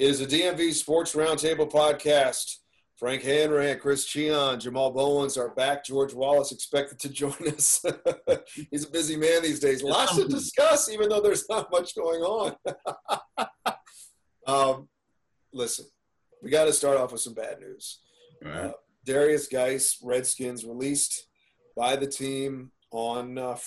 It is a DMV Sports Roundtable podcast. Frank Hanrahan, Chris Cichon, Jamal Bowens are back. George Wallace expected to join us. He's a busy man these days. Lots to discuss, even though there's not much going on. um, listen, we got to start off with some bad news. Right. Uh, Derrius Guice, Redskins, released by the team on uh,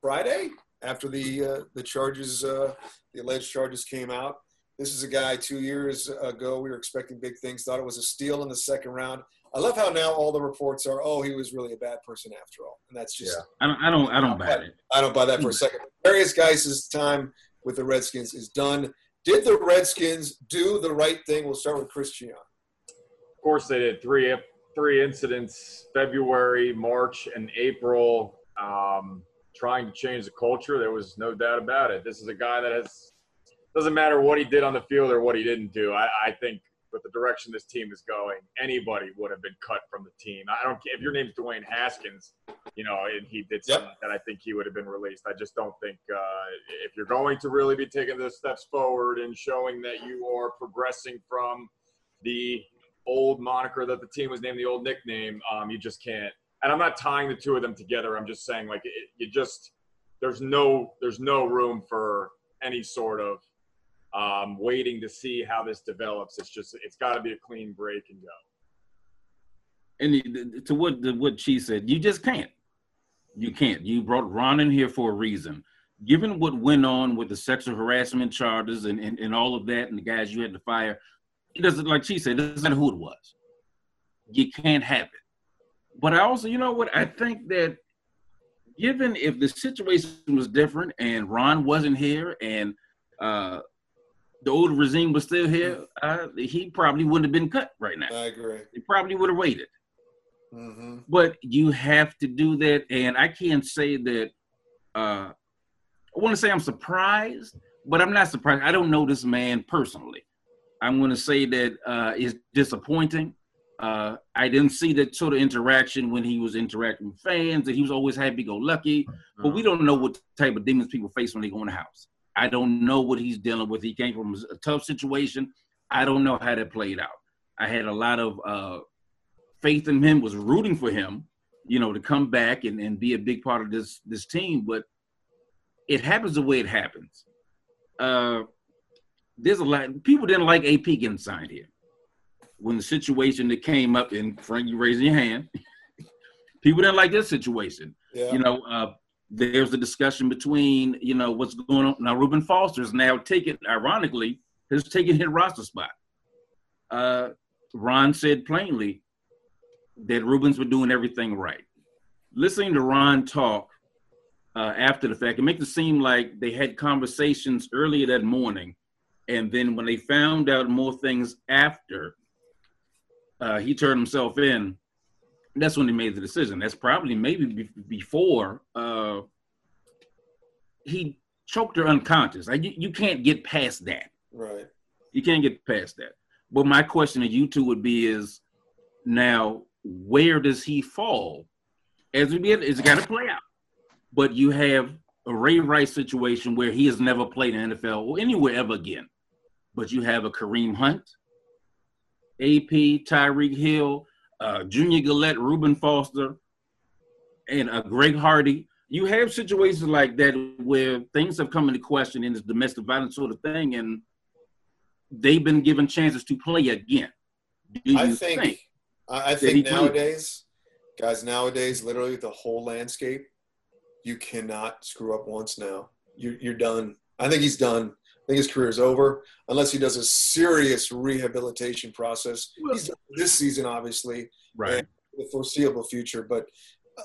Friday after the uh, the charges, uh, the alleged charges came out. This is a guy two years ago we were expecting big things. Thought it was a steal in the second round. I love how now all the reports are, oh, he was really a bad person after all, and that's just Yeah. I don't. I don't. I don't buy it. I don't buy that for a second. Derrius Guice' time with the Redskins is done. Did the Redskins do the right thing? We'll start with Christian. Of course, they did three three incidents: February, March, and April. Um, trying to change the culture. There was no doubt about it. This is a guy that has doesn't matter what he did on the field or what he didn't do. I, I think with the direction this team is going, anybody would have been cut from the team. I don't care if your name's Dwayne Haskins, you know, and he did something Yep. that I think he would have been released. I just don't think uh, if you're going to really be taking those steps forward and showing that you are progressing from the old moniker that the team was named, the old nickname, um, you just can't. And I'm not tying the two of them together. I'm just saying like it, you just there's no there's no room for any sort of um, waiting to see how this develops. It's just it's got to be a clean break and go. And to what the, what she said, you just can't. You can't. You brought Ron in here for a reason. Given what went on with the sexual harassment charges and, and, and all of that, and the guys you had to fire, it doesn't like she said. It doesn't matter who it was. You can't have it. But I also, you know what? I think that given if the situation was different and Ron wasn't here and uh, the old regime was still here, uh, he probably wouldn't have been cut right now. I agree. He probably would have waited. Hmm but you have to do that and i can't say that uh i want to say i'm surprised but i'm not surprised. I don't know this man personally. I'm going to say that uh it's disappointing. Uh i didn't see that sort of interaction when he was interacting with fans and he was always happy-go-lucky but we don't know what type of demons people face when they go in the house i don't know what he's dealing with he came from a tough situation i don't know how that played out i had a lot of uh faith in him, was rooting for him, you know, to come back and, and be a big part of this this team. But it happens the way it happens. Uh, there's a lot. People didn't like AP getting signed here. When the situation that came up, and Frank, you raising your hand, people didn't like this situation. Yeah. You know, uh, there's a discussion between, you know, what's going on now. Reuben Foster's now taken, ironically, has taken his roster spot. Uh, Ron said plainly, that Rubens were doing everything right. Listening to Ron talk uh, after the fact, it makes it seem like they had conversations earlier that morning, and then when they found out more things after uh, he turned himself in, that's when he made the decision. That's probably maybe be- before uh, he choked her unconscious. Like you, you can't get past that. Right. You can't get past that. But my question to you two would be: Is now where does he fall? As we get, it's got to play out. But you have a Ray Rice situation where he has never played in NFL or anywhere ever again. But you have a Kareem Hunt, AP, Tyreek Hill, uh, Junior Galette, Reuben Foster, and uh, Greg Hardy. You have situations like that where things have come into question in this domestic violence sort of thing, and they've been given chances to play again. Do I you think, I, think nowadays, guys, nowadays, literally the whole landscape, you cannot screw up once now. You're, you're done. I think he's done. I think his career is over unless he does a serious rehabilitation process. He's this season, obviously, right? the foreseeable future. But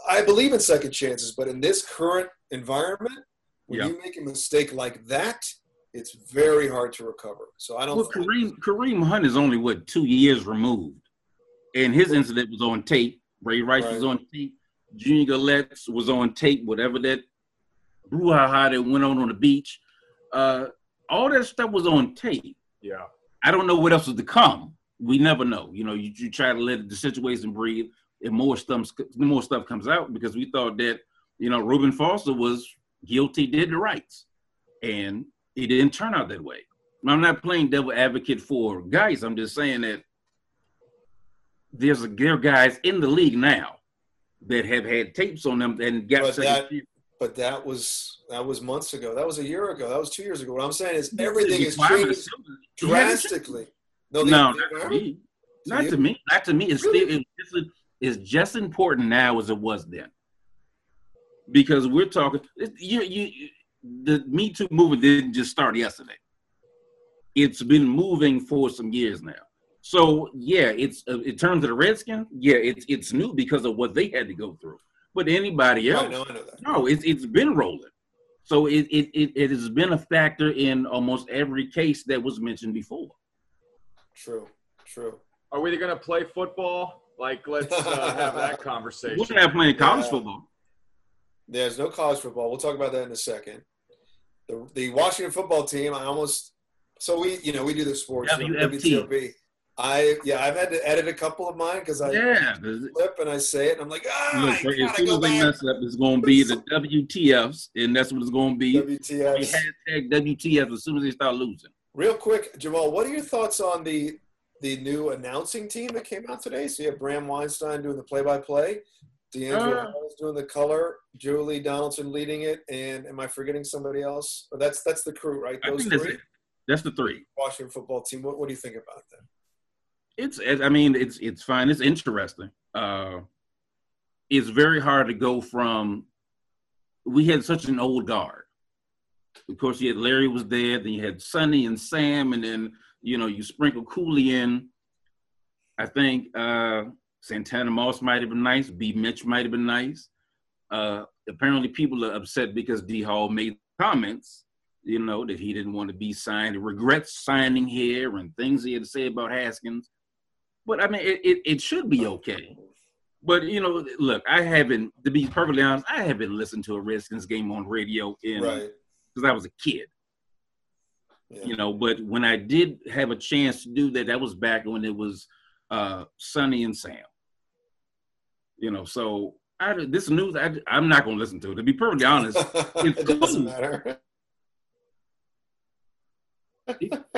I believe in second chances. But in this current environment, when Yeah. you make a mistake like that, it's very hard to recover. So I don't. Well, Kareem Kareem Hunt is only what two years removed, and his incident was on tape. Ray Rice was on tape. Junior Galette was on tape. Whatever that brouhaha that went on on the beach, uh, all that stuff was on tape. Yeah. I don't know what else was to come. We never know. You know, you, you try to let the situation breathe, and more stuff more stuff comes out because we thought that you know Reuben Foster was guilty, did the rights, and it didn't turn out that way. I'm not playing devil advocate for guys. I'm just saying that there's a, there are guys in the league now that have had tapes on them and got But that- second- But that was that was months ago. That was a year ago. That was two years ago. What I'm saying is everything has Requirement changed is still- changed. drastically. No, No, not to me. Not to me. Not to me. It's Really? still it's just, it's just important now as it was then. Because we're talking, you, you, you- the Me Too movement didn't just start yesterday. It's been moving for some years now. So yeah, it's uh, in terms of the Redskins, yeah, it's it's new because of what they had to go through. But anybody else, Right, no, I know that. no, it's it's been rolling. So it, it it it has been a factor in almost every case that was mentioned before. True, true. Are we going to play football? Like, let's uh, have that conversation. We're not playing college Yeah. football. There's no college football. We'll talk about that in a second. The the Washington football team. I almost so we you know we do the sports WFT. I yeah I've had to edit a couple of mine because I Yeah. flip and I say it and I'm like ah Look, as soon as they mess up, it's going to be the WTFs, and that's what it's going to be. WTFs. Hashtag WTF as soon as they start losing. Real quick, Jamal, what are your thoughts on the the new announcing team that came out today? So you have Bram Weinstein doing the play-by-play, DeAngelo Uh. Hall's doing the color, Julie Donaldson leading it, and am I forgetting somebody else? Or that's that's the crew, right? Those that's three. it. That's the three. Washington football team. What, what do you think about that? It's. I mean, it's it's fine. It's interesting. Uh, it's very hard to go from. We had such an old guard. Of course, you had Larry was there. Then you had Sonny and Sam, and then you know you sprinkle Cooley in. I think uh, Santana Moss might have been nice. B. Mitch might have been nice. Uh, apparently, people are upset because D. Hall made comments. You know that he didn't want to be signed. Regrets signing here and things he had to say about Haskins. But I mean, it, it, it should be okay. But you know, look, I haven't to be perfectly honest, I haven't listened to a Redskins game on radio in Right. because I was a kid Yeah. you know but when i did have a chance to do that that was back when it was uh sonny and sam you know so I, this news I, i'm not going to listen to it to be perfectly honest it doesn't cool. matter.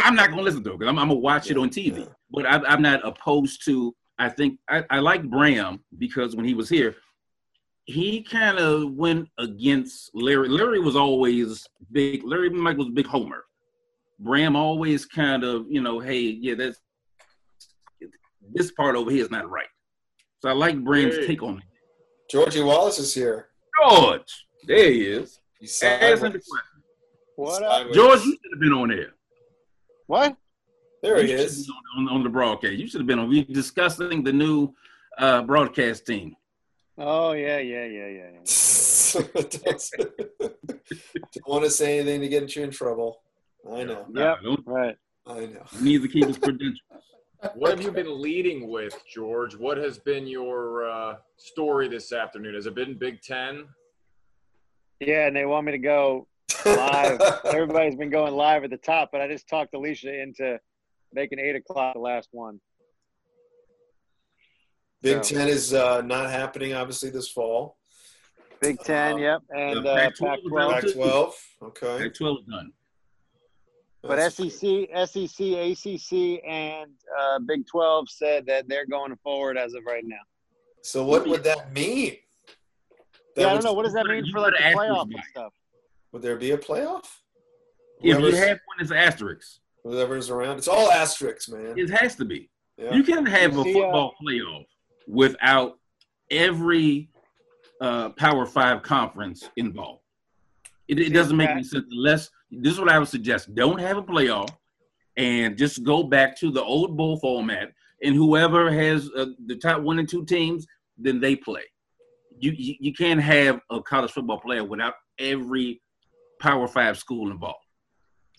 i'm not going to listen to it because I'm, I'm going to watch it on tv Yeah. But I, i'm not opposed to i think i, I like bram because when he was here he kind of went against larry larry was always big larry mike was a big homer bram always kind of you know hey yeah that's this part over here is not right so i like bram's Hey. take on it Georgie Wallace is here. george there he is He's Ask the question. What up? George you should have been on there What? There You he is. On, on, on the broadcast. You should have been on. We discussing the new uh, broadcast team. Oh yeah, yeah, yeah, yeah. yeah. don't, don't want to say anything to get you in trouble. I know. Yeah, Don't- Right. I know. he needs to keep his credentials. What have you been leading with, George? What has been your uh, story this afternoon? Has it been Big Ten? Yeah, and they want me to go live. Everybody's been going live at the top, but I just talked Alicia into making eight o'clock the last one. Big So- Ten is uh, not happening, obviously, this fall. Big Ten, Um, yep, and uh, Pac-12 Pac-12. was. Pac-12. Okay. Pac 12 done. But That's- SEC, SEC, ACC, and uh, Big 12 said that they're going forward as of right now. So what would that mean? That yeah, I don't know. What does that mean for like the playoff and stuff? Would there be a playoff? If you have one, it's asterisks. Whoever's around. It's all asterisks, man. It has to be. Yeah. You can't have a You see, uh, football playoff without every uh, Power Five conference involved. It, it doesn't make any sense unless this is what I would suggest. Don't have a playoff and just go back to the old bowl format. And whoever has uh, the top one and two teams, then they play. You, you you can't have a college football player without every Power Five school involved.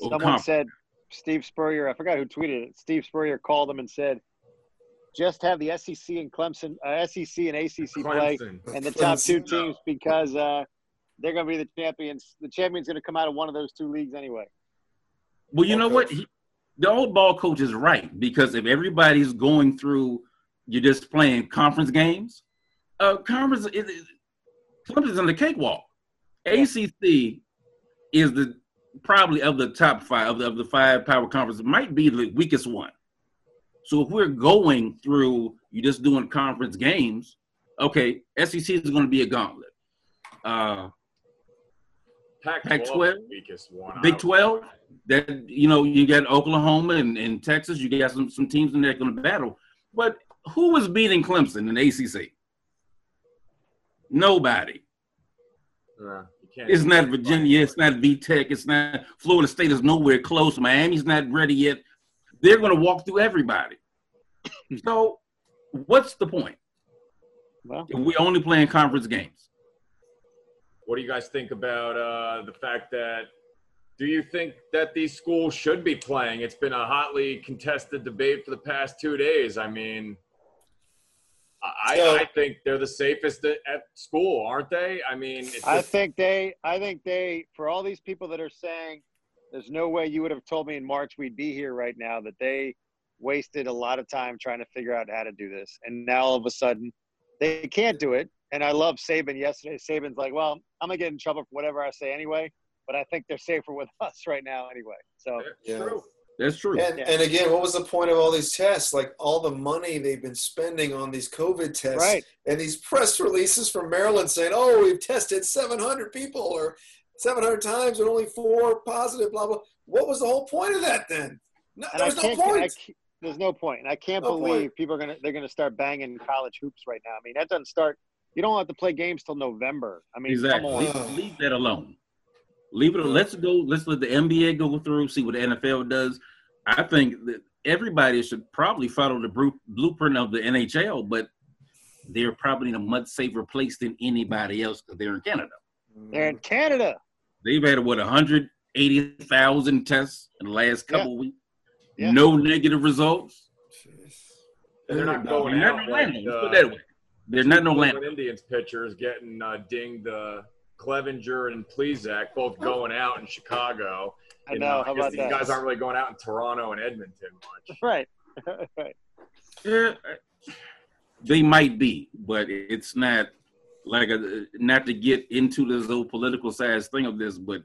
Someone conference. said Steve Spurrier. I forgot who tweeted it. Steve Spurrier called them and said, "Just have the SEC and Clemson, uh, SEC and ACC play, Clemson. and the top two Clemson. teams because uh, they're going to be the champions. The champion's going to come out of one of those two leagues anyway." Well, you know Okay. what? He, the old ball coach is right because if everybody's going through, you're just playing conference games. Uh, conference is Clemson's on the cakewalk. ACC is the probably of the top five of the, of the five power conferences might be the weakest one. So if we're going through, you just doing conference games, okay, SEC is going to be a gauntlet. Uh, Pac-12, weakest one. Big 12, that you know you got Oklahoma and, and Texas, you got some some teams in there going to battle. But who was beating Clemson in ACC? Nobody. Yeah, it's not Virginia. It's not VTech. It's not Florida State. is nowhere close. Miami's not ready yet. They're going to walk through everybody. so, what's the point? Well, if we only playing conference games. What do you guys think about uh, the fact that? Do you think that these schools should be playing? It's been a hotly contested debate for the past two days. I mean, I, so, I think they're the safest at, school, aren't they? I mean, just, I think they, I think they, for all these people that are saying there's no way you would have told me in March we'd be here right now, that they wasted a lot of time trying to figure out how to do this. And now all of a sudden they can't do it. And I love Saban yesterday. Saban's like, well, I'm going to get in trouble for whatever I say anyway, but I think they're safer with us right now anyway. So, yeah. True. That's true. And, yeah. and, again, what was the point of all these tests? Like all the money they've been spending on these COVID tests right. and these press releases from Maryland saying, oh, we've tested 700 people or 700 times and only four positive, blah, blah. What was the whole point of that then? No, there's no point. there's no point. And I can't no believe point. people are going to, they're going to start banging college hoops right now. I mean, that doesn't start, you don't have to play games till November. I mean, exactly. Leave, leave that alone. Leave it. Let's go. Let's let the NBA go through, see what the NFL does. I think that everybody should probably follow the blueprint of the NHL, but they're probably in a much safer place than anybody else because they're in Canada. They're in Canada. They've had what 180,000 tests in the last couple yeah. weeks. Yeah. No negative results. And they're not going they're out. Not like, uh, that way. They're not no land. Indians pitchers getting uh, dinged. Uh, Clevinger and Plesac both going out in Chicago. I know. How about these that? guys aren't really going out in Toronto and Edmonton much. Right. right. Yeah, they might be, but it's not like a, not to get into this whole political side thing of this, but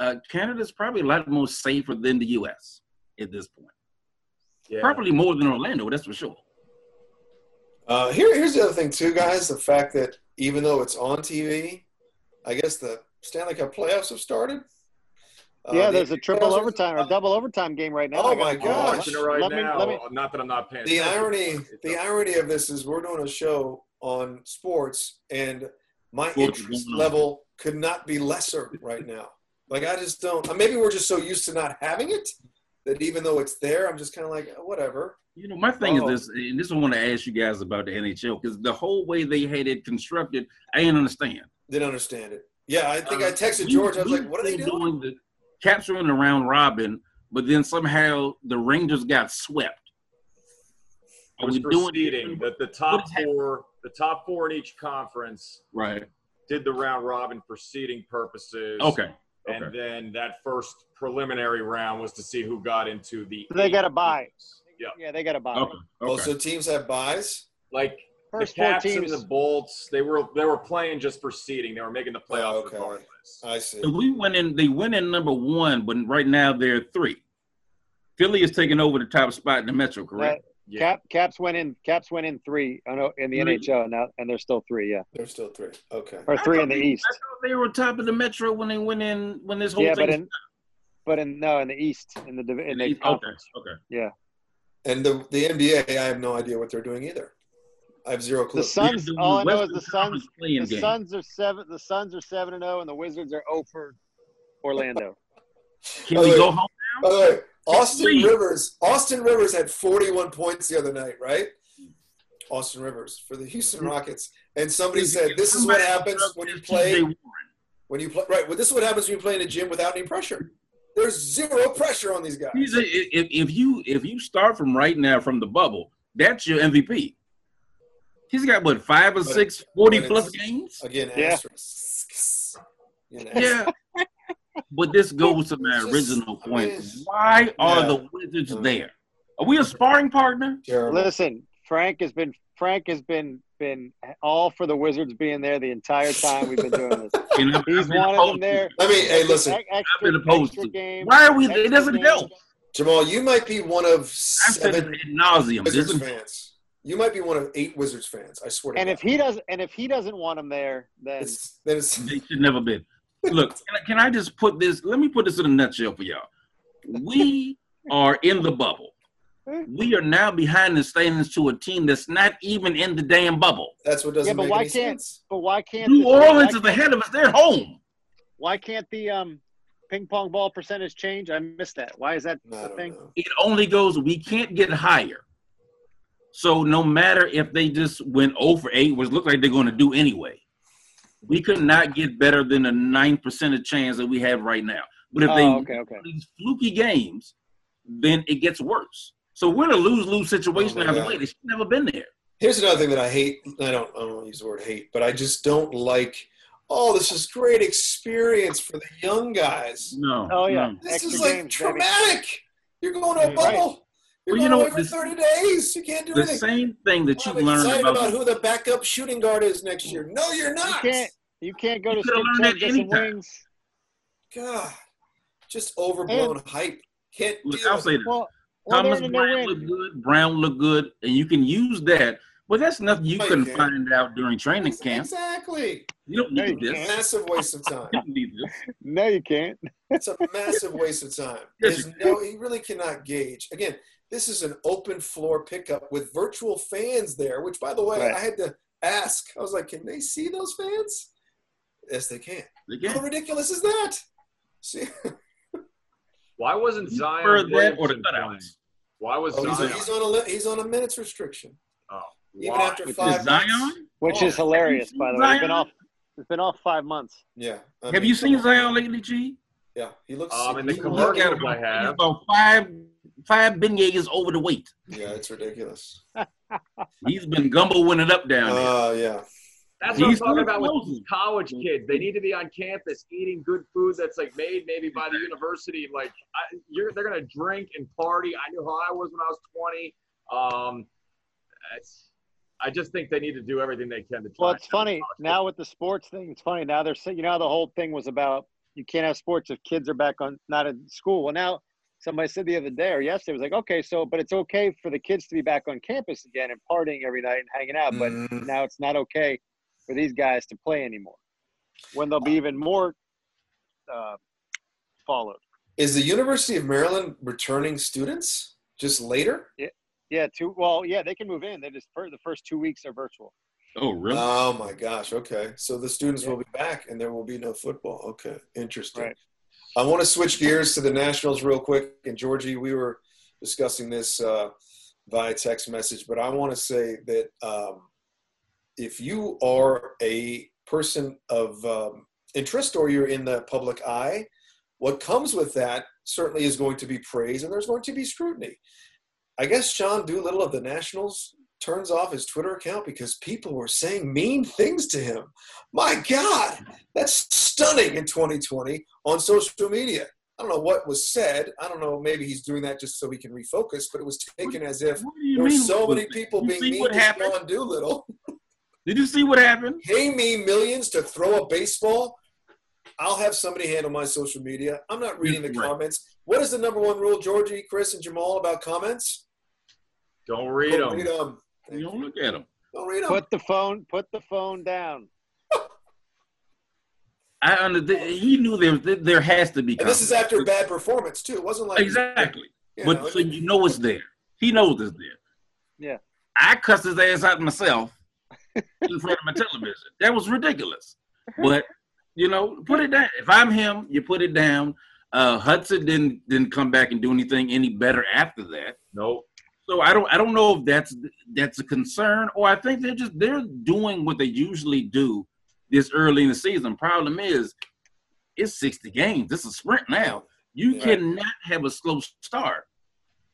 uh, Canada's probably a lot more safer than the U.S. at this point. Yeah. Probably more than Orlando, that's for sure. Uh, here, here's the other thing too, guys. The fact that even though it's on TV, I guess the Stanley Cup playoffs have started. Uh, yeah, there's a triple overtime or double overtime game right now. Oh my gosh! Right let now. Me, let me, Not that I'm not paying. The irony, the irony of this is we're doing a show on sports, and my interest level could not be lesser right now. Like I just don't. Maybe we're just so used to not having it that even though it's there, I'm just kind of like whatever. You know, my thing oh. is this, and this I want to ask you guys about the NHL because the whole way they had it constructed, I didn't understand. Didn't understand it. Yeah, I think uh, I texted George. I was like, "What are they doing?" doing the, capturing the round robin, but then somehow the Rangers got swept. Are we doing that the top four, the top four in each conference, right, did the round robin for seeding purposes. Okay. And okay. then that first preliminary round was to see who got into the. They got a buy. Yeah. Yeah, they got a buy. Okay. Okay. Oh, so teams have buys. Like First the Caps and the Bolts, they were they were playing just for seeding. They were making the playoffs oh, okay. regardless. I see. So we went in. They went in number one, but right now they're three. Philly is taking over the top spot in the Metro, correct? Uh, yeah. Cap Caps went in. Caps went in three in the three. NHL now, and they're still three. Yeah, they're still three. Okay, or three in the they, East. I thought they were top of the Metro when they went in when this whole yeah, thing. but in, but in no in the East in the in the, conference. Okay, okay, yeah. And the the NBA, I have no idea what they're doing either. I have zero clue. The Suns. All I know is the Suns. The game. Suns are seven. The Suns are seven and zero, and the Wizards are zero for Orlando. Can we go home now? By the way, Austin Rivers. Austin Rivers had 41 points the other night, right? Austin Rivers for the Houston hmm. Rockets, and somebody said, "This is what happens when you play." When you play, right? Well, this is what happens when you play in a gym without any pressure. There's zero pressure on these guys. A, if, if you if you start from right now from the bubble, that's your MVP. He's got what five or but, six 40 plus games. Again, yeah. Yeah. but this goes to my original point. Why are yeah. the Wizards mm. there? Are we a sparring partner? Terrible. Listen, Frank has been Frank has been been all for the Wizards being there the entire time we've been doing this. You know, He's I've been wanted opposed them there. I mean, hey, listen, Ex- I've Extra, been opposed extra to. game. Why are we? It doesn't help. Jamal, you might be one of I've said seven nauseum. Wizards fans. You might be one of eight Wizards fans. I swear to And God. if he doesn't, and if he doesn't want him there, then it's, then it's They should never been. Look, can I, can I just put this? Let me put this in a nutshell for y'all. We are in the bubble. We are now behind the standings to a team that's not even in the damn bubble. that's what doesn't Yeah, but make why any can't- sense. but why can't New the- Orleans is ahead of us. They're home. Why can't the um ping pong ball percentage change? I missed that. Why is that I the thing? know. It only goes. We can't get higher. So no matter if they just went 0 for 8, which looked like they're going to do anyway, we could not get better than the nine percent of chance that we have right now. But if oh, they Oh, okay, okay. these fluky games, then it gets worse. So we're in a lose lose situation Oh my either way. They should never been there. Here's another thing that I hate. I don't. I don't want to use the word hate, but I just don't like. Oh, this is great experience for the young guys. No. Oh, yeah. no. This Extra is like games, baby. traumatic. You're going to a Right. Bubble. You're Well, you know away what, this- 30 days. You can't do The anything. same thing that you I'm learned about. about who the backup shooting guard is next year. No, you're not. You not. can't. You can't go You to could've strip learned club that anytime. wings. God, just overblown hype. Can't Look, deal I'll with say it. this. Well, well, Thomas they're in a Bryant no-win. looked good. Brown looked good, and you can use that. But that's nothing you No, couldn't can't. find out during training camp. Exactly. You don't No, need you this. Massive waste of time. You don't need this. No, you can't. It's a massive waste of time. Yes, There's no, he really cannot gauge. Again, this is an open floor pickup with virtual fans there, which, by the way, Right. I had to ask. I was like, can they see those fans? Yes, they can. They How can't. ridiculous is that? See, Why wasn't Zion prefer that or the Williamson playing? Why was oh, he's, Zion? he's on a he's on a minutes restriction. oh, Even why? after With five this months. Zion? Which Oh, is hilarious, by the seen way. It's been off. It's been off five months. Yeah. I Have mean, you seen. Zion lately, G? Yeah, he looks. Um, in the he Look look- at commercials him. I have. about five five beignets over the weight. Yeah, it's ridiculous. He's been gumboing it up down there. Oh yeah. That's what I'm He's talking about with closing. these college kids. They need to be on campus eating good food that's like made maybe by the university. Like I, you're, they're gonna drink and party. I knew how I was when I was 20. Um, it's, I just think they need to do everything they can to try. Well, it's funny now with the sports thing. It's funny now. They're saying, you know, the whole thing was about you can't have sports if kids are back on not in school. Well, now somebody said the other day or yesterday was like, okay, so but it's okay for the kids to be back on campus again and partying every night and hanging out, but Mm. now it's not okay for these guys to play anymore. When they'll be even more uh, followed. Is the University of Maryland returning students just later? Yeah, yeah. two. Well, yeah, they can move in. They just for the first two weeks are virtual. Oh, really? Oh my gosh. Okay. So the students will be back and there will be no football. Okay. Interesting. Right. I want to switch gears to the Nationals real quick. And Georgie, we were discussing this uh, via text message, but I want to say that um, if you are a person of um, interest or you're in the public eye, what comes with that certainly is going to be praise and there's going to be scrutiny. I guess Sean Doolittle of the Nationals turns off his Twitter account because people were saying mean things to him. My God, that's stunning in 2020 on social media. I don't know what was said. I don't know. Maybe he's doing that just so he can refocus, but it was taken as if What do you there were so many people being mean what to happened? Sean Doolittle. Did you see what happened? Pay me millions to throw a baseball. I'll have somebody handle my social media. I'm not reading the Right. comments. What is the number one rule, Georgie, Chris, and Jamal about comments? Don't read Don't them. read them. You don't look at him. Don't read them. Put the phone. Put the phone down. I under he knew there there has to be. And this is after a bad performance too. It wasn't like exactly. you But know, so you know it's there. He knows it's there. Yeah. I cussed his ass out myself in front of my television. That was ridiculous. But you know, put it down. If I'm him, you put it down. Uh, Hudson didn't didn't come back and do anything any better after that. Nope. So I don't I don't know if that's that's a concern or I think they're just they're doing what they usually do this early in the season. Problem is, it's 60 games. This is a sprint now. You Yeah. cannot have a slow start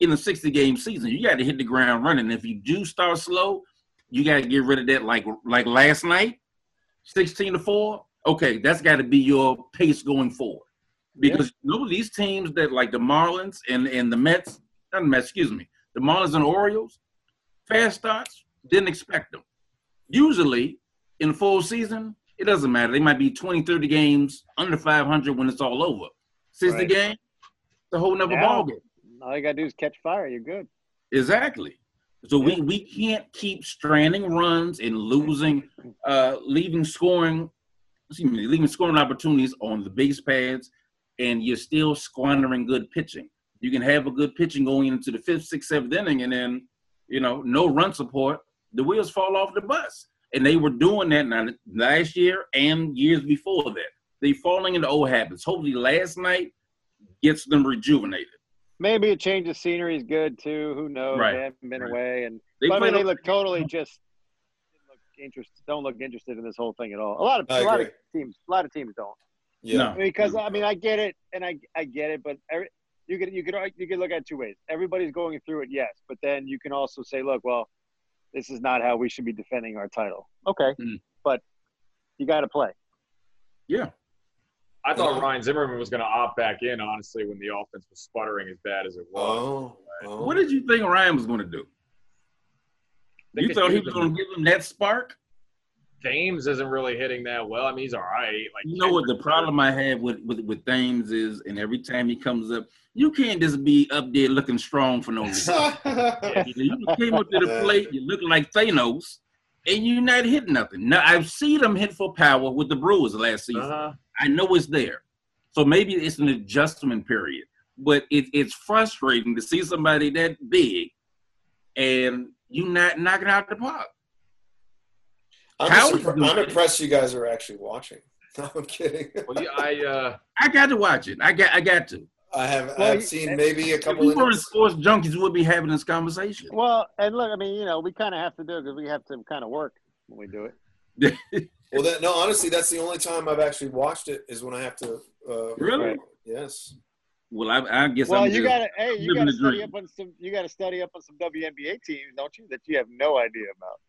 in a 60 game season. You got to hit the ground running. If you do start slow, you got to get rid of that like like last night, 16 to 4. Okay, that's got to be your pace going forward. Because you know these teams that like the Marlins and, and the Mets, not the Mets, excuse me, the Marlins and Orioles, fast starts, didn't expect them. Usually, in full season, it doesn't matter. They might be 20, 30 games under 500 when it's all over. 60 Right. game, the whole nother Now- ball game. All you gotta do is catch fire. You're good. Exactly. So we we can't keep stranding runs and losing, uh, leaving scoring, excuse me, leaving scoring opportunities on the base pads, and you're still squandering good pitching. You can have a good pitching going into the fifth, sixth, seventh inning, and then you know no run support. The wheels fall off the bus, and they were doing that now, last year and years before that. They falling into old habits. Hopefully, last night gets them rejuvenated. Maybe a change of scenery is good too. Who knows? Right. They haven't been Right. away, and They but, I mean, played they look totally just didn't look interested. Don't look interested in this whole thing at all. A lot of I a lot of teams, a lot of teams don't. Yeah. No. because I mean I get it and I I get it, but every, you could you could you could look at it two ways. Everybody's going through it, yes, but then you can also say, look, well, this is not how we should be defending our title. Okay, Mm. but you got to play. Yeah. I thought Ryan Zimmerman was going to opt back in, honestly, when the offense was sputtering as bad as it was. Oh. oh. What did you think Ryan was going to do? You thought he was going to give him that spark? Thames isn't really hitting that well. I mean, he's all right. Like You know what the problem I have with, with with Thames is, and every time he comes up, you can't just be up there looking strong for no reason. you came up to the plate, you look like Thanos, and you're not hitting nothing. Now I've seen him hit for power with the Brewers last season. Uh-huh. I know it's there, so maybe it's an adjustment period. But it, it's frustrating to see somebody that big, and you not knocking out the park. I'm, How just is impre- it- I'm impressed you guys are actually watching. No, I'm kidding. Well, yeah, I uh, I got to watch it. I got I got to. I have Well, I've you- seen maybe a If couple we weren't sports junkies, we'd be having this conversation. Well, and look, I mean, you know, we kind of have to do it because we have to kind of work when we do it. Well, that, no, honestly, that's the only time I've actually watched it is when I have to. Uh, Really? record. Yes. Well, I, I guess Well, I'm you got to hey, you living got to the study dream. up on some. You got to study up on some WNBA teams, don't you? That you have no idea about.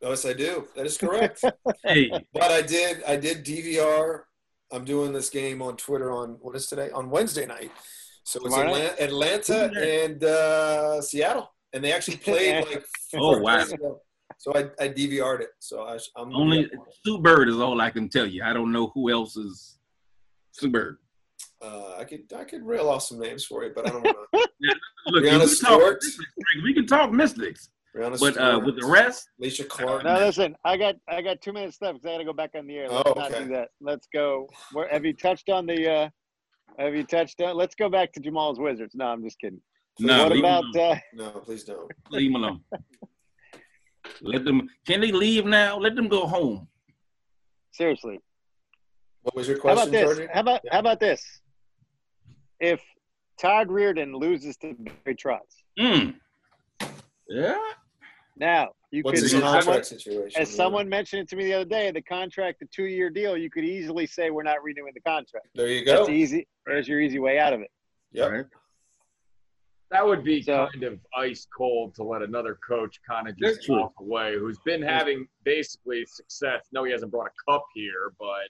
Yes, I do. That is correct. Hey, but I did. I did DVR. I'm doing this game on Twitter on what is today on Wednesday night. So it's Atlanta, Atlanta and uh, Seattle, and they actually played like. Oh, four wow. So I, I DVR'd it. So I, I'm only be up on it. Sue Bird is all I can tell you. I don't know who else is Sue Bird. Uh, I could I could reel off some names for you, but I don't want to. Look, Brianna if we, talk we can talk Mystics, Brianna but uh, with the rest, Alysha Clark. Now listen, I got I got two minutes left because I got to go back on the air. Let's Oh, not do that. Let's go. Where have you touched on the? uh Have you touched on? Let's go back to Jamal's Wizards. No, I'm just kidding. no, what leave, about? them alone. uh No, please don't. leave them alone. Let them. Can they leave now? Let them go home. Seriously, What was your how about question, this? Georgie? How about how about this? If Todd Reirden loses to Barry Trotz, Mm. Yeah. Now you What's could. his As someone- situation? As someone mentioned it to me the other day, the contract, the two-year deal, you could easily say we're not renewing the contract. There you go. That's easy. There's your easy way out of it. Yep. Right. that would be So- kind of ice cold to let another coach kind of That's just true. walk away, who's been having basically success. No, he hasn't brought a cup here, but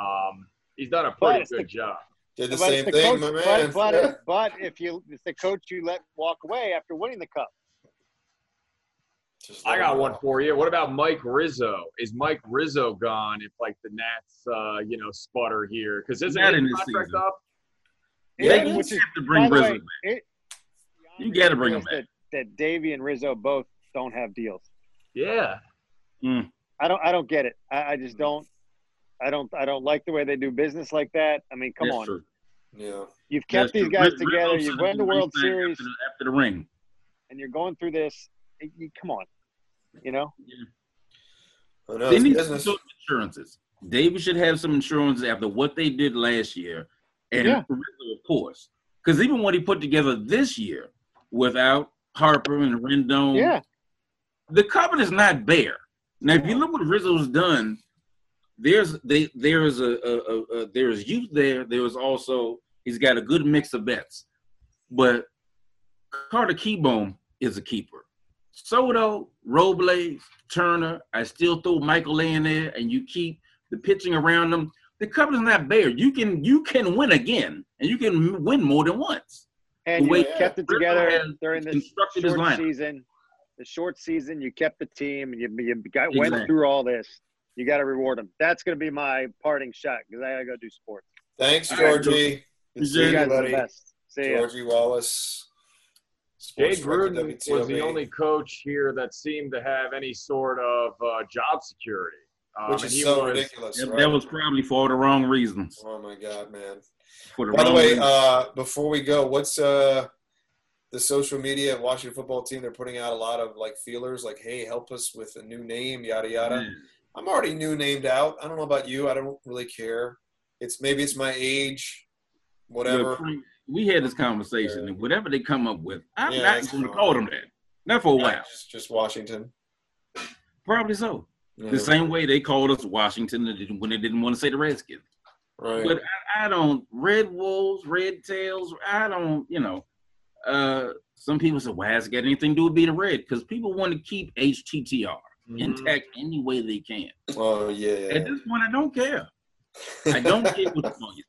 um, he's done a pretty it's the- good job. Did the But same it's thing, coach- my man. But, but, but if you, it's the coach you let walk away after winning the cup. Just I got one for you. What about Mike Rizzo? Is Mike Rizzo gone if like the Nats, uh, you know, sputter here? Because isn't Not his in this contract season. up? They Yeah, just which is, have to bring Rizzo way, it, You gotta bring him is That, that Davey and Rizzo both don't have deals. Yeah. Mm. I don't. I don't get it. I, I just don't. I don't. I don't like the way they do business like that. I mean, come That's on. true. Yeah. You've That's kept these true. guys Rizzo together. You've won the World Series, after the, after the ring. and you're going through this. You- you- come on. You know. I know they need business. some insurances. David should have some insurance after what they did last year, and Yeah. Rizzo, of course, because even what he put together this year without Harper and Rendon, Yeah. the cupboard is not bare. Now, if you look what Rizzo's done, there's they there's a, a, a, a there's youth there. There's also he's got a good mix of bets, but Carter Kieboom is a keeper. Soto, Robles, Turner. I still throw Michael A in there, and you keep the pitching around them. The cupboard is not bare. You can you can win again, and you can win more than once. And The you kept it together during this short season. the short season. You kept the team, and you, you got went through all this. You got to reward them. That's going to be my parting shot because I got to go do sports. Thanks, All right, Georgie. Good You seeing You you, guys are the buddy. best. See ya. Georgie Wallace. Jay Gruden was the only coach here that seemed to have any sort of uh, job security. Um, which is so was- ridiculous. That, right? that was probably for all the wrong reasons. Oh my God, man. For the By the way, uh, before we go, what's uh, the social media Washington football team? They're putting out a lot of like feelers, like, "Hey, help us with a new name, yada yada." Man. I'm already new named out. I don't know about you. I don't really care. It's maybe it's my age, whatever. Yeah, Frank, we had this conversation, and whatever they come up with, I'm Yeah, not going to call them that. Not for a while. Just, just Washington. Probably so. Yeah, The same way they called us Washington when they didn't want to say the Redskins. right. But I, I don't Red Wolves, Red Tails. I don't. You know, uh, some people say, "Why has it got anything to do with being a red?" Because people want to keep HTTR Mhm. intact any way they can. Oh yeah. At this point, I don't care. I don't care what you.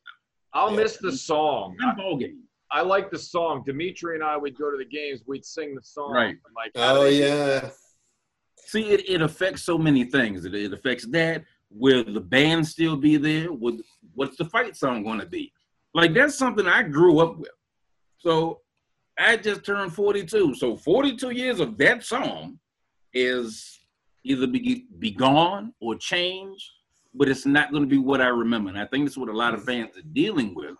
I'll Yeah. miss the song. I'm ball game. I like the song. Dimitri and I would go to the games. We'd sing the song. Right. Like, oh they do yeah. See, it, it affects so many things. It, it affects that. Will the band still be there? Would what's the fight song going to be? Like that's something I grew up with. So I just turned 42. So 42 years of that song is either be, be gone or changed, but it's not going to be what I remember. And I think that's what a lot of mm. fans are dealing with.